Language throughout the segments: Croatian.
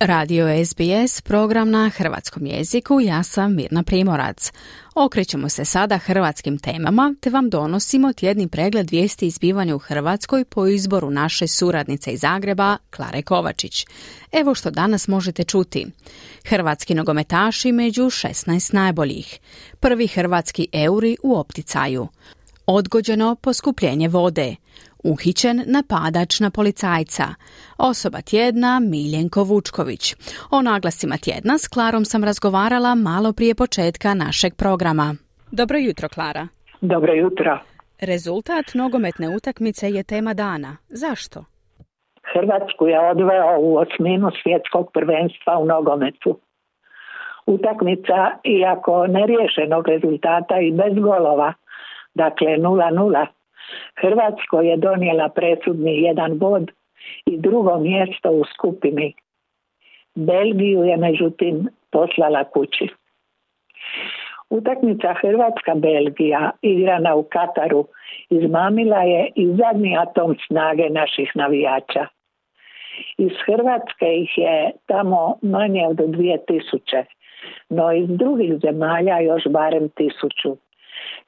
Radio SBS, program na hrvatskom jeziku, ja sam Mirna Primorac. Okrećemo se sada hrvatskim temama te vam donosimo tjedni pregled vijesti izbivanja u Hrvatskoj po izboru naše suradnice iz Zagreba, Klare Kovačić. Evo što danas možete čuti. Hrvatski nogometaši među 16 najboljih. Prvi hrvatski euri u opticaju. Odgođeno poskupljenje vode. Uhićen napadač na policajca. Osoba tjedna Miljenko Vučković. O naglasima tjedna s Klarom sam razgovarala malo prije početka našeg programa. Dobro jutro, Klara. Dobro jutro. Rezultat nogometne utakmice je tema dana. Zašto? Hrvatsku je odveo u osminu svjetskog prvenstva u nogometu. Utakmica, iako neriješenog rezultata i bez golova, dakle 0-0, Hrvatsko je donijela presudni jedan bod i drugo mjesto u skupini. Belgiju je međutim poslala kući. Utakmica Hrvatska-Belgija igrana u Kataru izmamila je i zadnji atom snage naših navijača. Iz Hrvatske ih je tamo manje od dvije tisuće, no iz drugih zemalja još barem tisuću.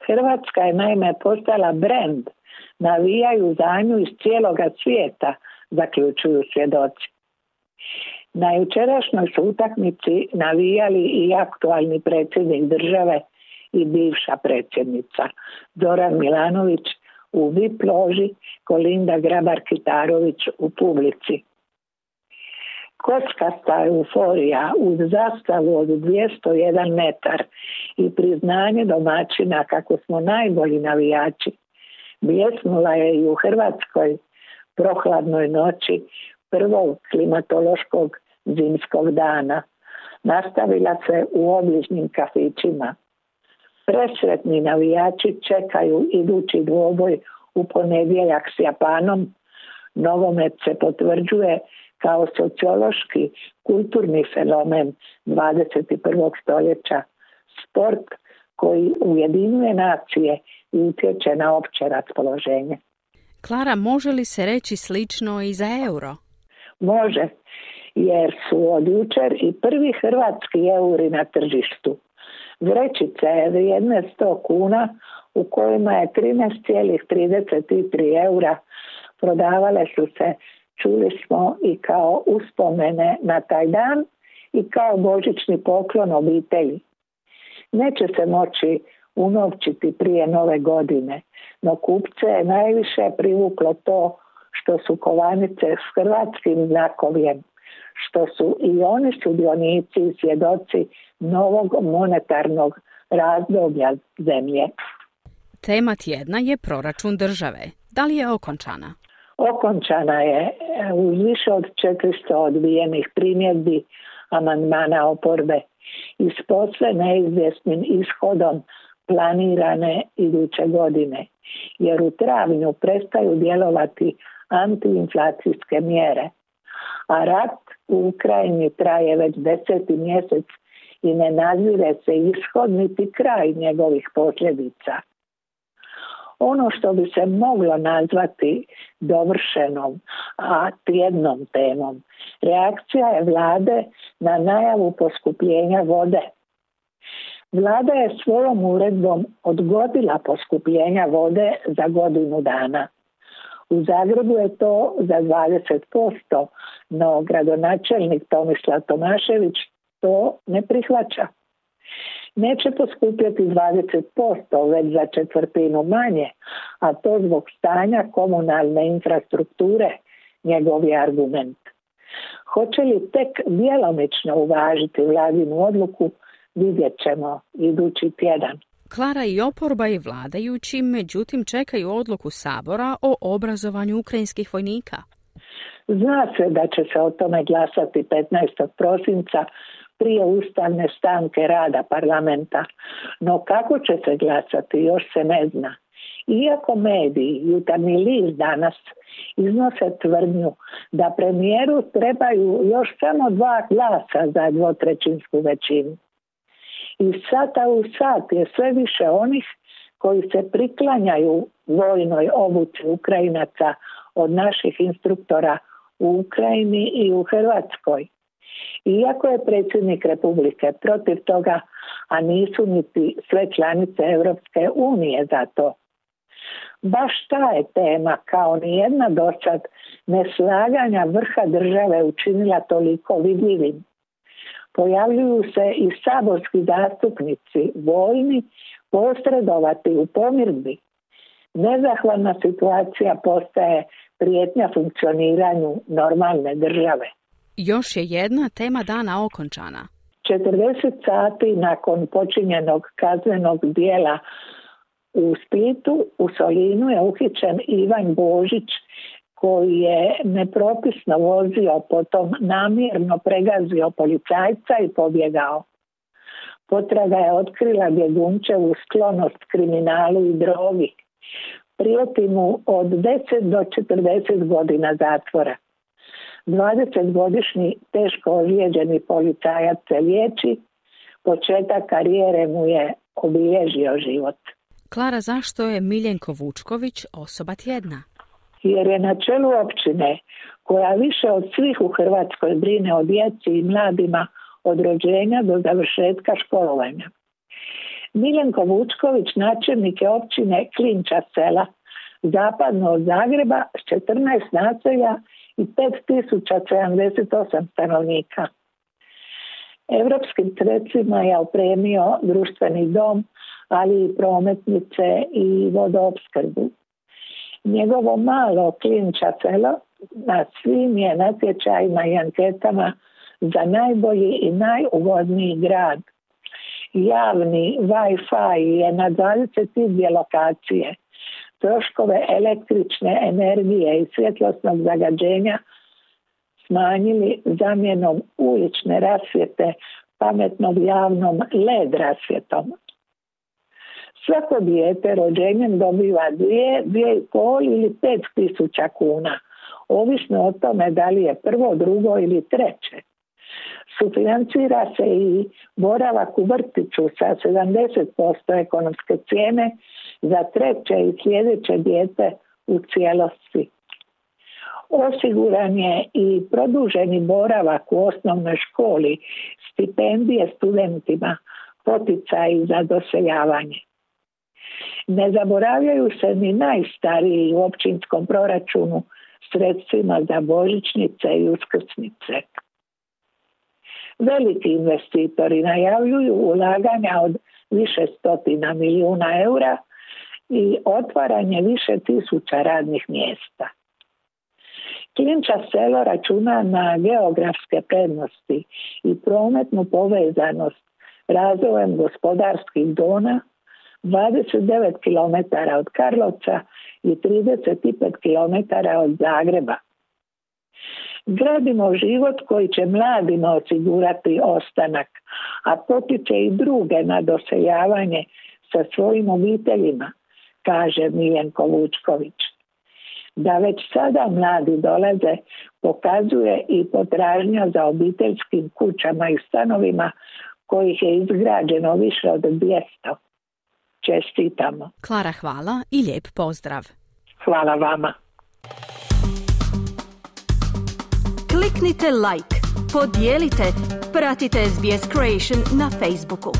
Hrvatska je naime postala brend, navijaju za nju iz cijeloga svijeta, zaključuju svjedoci. Na jučerašnjoj su utakmici navijali i aktualni predsjednik države i bivša predsjednica Zoran Milanović u VIP loži, Kolinda Grabar-Kitarović u publici. Kockasta euforija uz zastavu od 201 metar i priznanje domaćina kako smo najbolji navijači bljesnula je i u Hrvatskoj prohladnoj noći prvog klimatološkog zimskog dana. Nastavila se u obližnjim kafićima. Presretni navijači čekaju idući dvoboj u ponedjeljak s Japanom. Nogomet se potvrđuje kao sociološki kulturni fenomen 21. stoljeća. Sport koji ujedinjuje nacije i utječe na opće raspoloženje. Klara, može li se reći slično i za euro? Može, jer su od jučer i prvi hrvatski euri na tržištu. Vrećice je vrijedne 100 kuna u kojima je 13,33 eura prodavale su se, čuli smo, i kao uspomene na taj dan i kao božićni poklon obitelji. Neće se moći unovčiti prije nove godine, no kupce je najviše privuklo to što su kovanice s hrvatskim znakovjem, što su i oni sudionici i svjedoci novog monetarnog razdoblja zemlje. Tema tjedna je proračun države. Da li je okončana? Okončana je uz više od 400 odbijenih primjedbi amandmana oporbe i s posve neizvjesnim ishodom planirane iduće godine, jer u travnju prestaju djelovati antiinflacijske mjere, a rat u Ukrajini traje već deseti mjesec i ne nazire se ishod niti kraj njegovih posljedica. Ono što bi se moglo nazvati dovršenom, a tjednom temom, reakcija je vlade na najavu poskupljenja vode. Vlada je svojom uredbom odgodila poskupljenja vode za godinu dana. U Zagrebu je to za 20%, no gradonačelnik Tomislav Tomašević to ne prihvaća. Neće poskupjeti 20%, već za četvrtinu manje, a to zbog stanja komunalne infrastrukture, njegov je argument. Hoće li tek djelomično uvažiti vladinu odluku, vidjet ćemo idući tjedan. Klara i oporba i vladajući međutim čekaju odluku Sabora o obrazovanju ukrajinskih vojnika. Zna se da će se o tome glasati 15. prosinca prije ustavne stanke rada parlamenta, no kako će se glasati još se ne zna. Iako mediji, jutarnji list danas iznose tvrdnju da premijeru trebaju još samo dva glasa za dvotrećinsku većinu. I sata u sat je sve više onih koji se priklanjaju vojnoj obuci Ukrajinaca od naših instruktora u Ukrajini i u Hrvatskoj. Iako je predsjednik Republike protiv toga, a nisu niti sve članice Europske unije za to. Baš ta je tema kao nijedna dosad neslaganja vrha države učinila toliko vidljivim. Pojavljuju se i saborski zastupnici vojni posredovati u pomirbi. Nezahvalna situacija postaje prijetnja funkcioniranju normalne države. Još je jedna tema dana okončana. 40 sati nakon počinjenog kaznenog dijela u Splitu, u Solinu je uhićen Ivan Božić koji je nepropisno vozio, potom namjerno pregazio policajca i pobjegao. Potraga je otkrila bjegunčevu sklonost kriminalu i drogi. Prijeti mu od 10 do 40 godina zatvora. 20-godišnji teško ozlijeđeni policajac se liječi, početak karijere mu je obilježio život. Klara, zašto je Miljenko Vučković osoba tjedna? Jer je na čelu općine koja više od svih u Hrvatskoj brine o djeci i mladima od rođenja do završetka školovanja. Miljenko Vučković načelnik je općine Klinča sela, zapadno od Zagreba s 14 naselja i 5078 stanovnika. Europskim sredstvima je opremio društveni dom, ali i prometnice i vodoopskrbu. Njegovo malo klinča selo na svim je natječajima i anketama za najbolji i najugodniji grad. Javni Wi-Fi je na 22 lokacije – troškove električne energije i svjetlosnog zagađenja smanjili zamjenom ulične rasvjete pametnom javnom LED rasvjetom. Svako dijete rođenjem dobiva dvije, dvije i pol ili pet tisuća kuna, ovisno o tome da li je prvo, drugo ili treće. Sufinancira se i boravak u vrtiću sa 70% ekonomske cijene za treće i sljedeće dijete u cijelosti. Osiguran je i produženi boravak u osnovnoj školi, stipendije studentima, poticaji za doseljavanje. Ne zaboravljaju se ni najstariji u općinskom proračunu sredstvima za božićnice i uskrsnice. Veliki investitori najavljuju ulaganja od više stotina milijuna eura i otvaranje više tisuća radnih mjesta. Klinča selo računa na geografske prednosti i prometnu povezanost razvojem gospodarskih zona 29 km od Karlovca i 35 km od Zagreba. Gradimo život koji će mladima osigurati ostanak, a potiče i druge na doseljavanje sa svojim obiteljima kaže Miljenko Vučković. Da već sada mladi dolaze pokazuje i potražnja za obiteljskim kućama i stanovima kojih je izgrađeno više od 200. Čestitamo. Klara, hvala i lijep pozdrav. Hvala vama. Kliknite like, podijelite, pratite SBS Creation na Facebooku.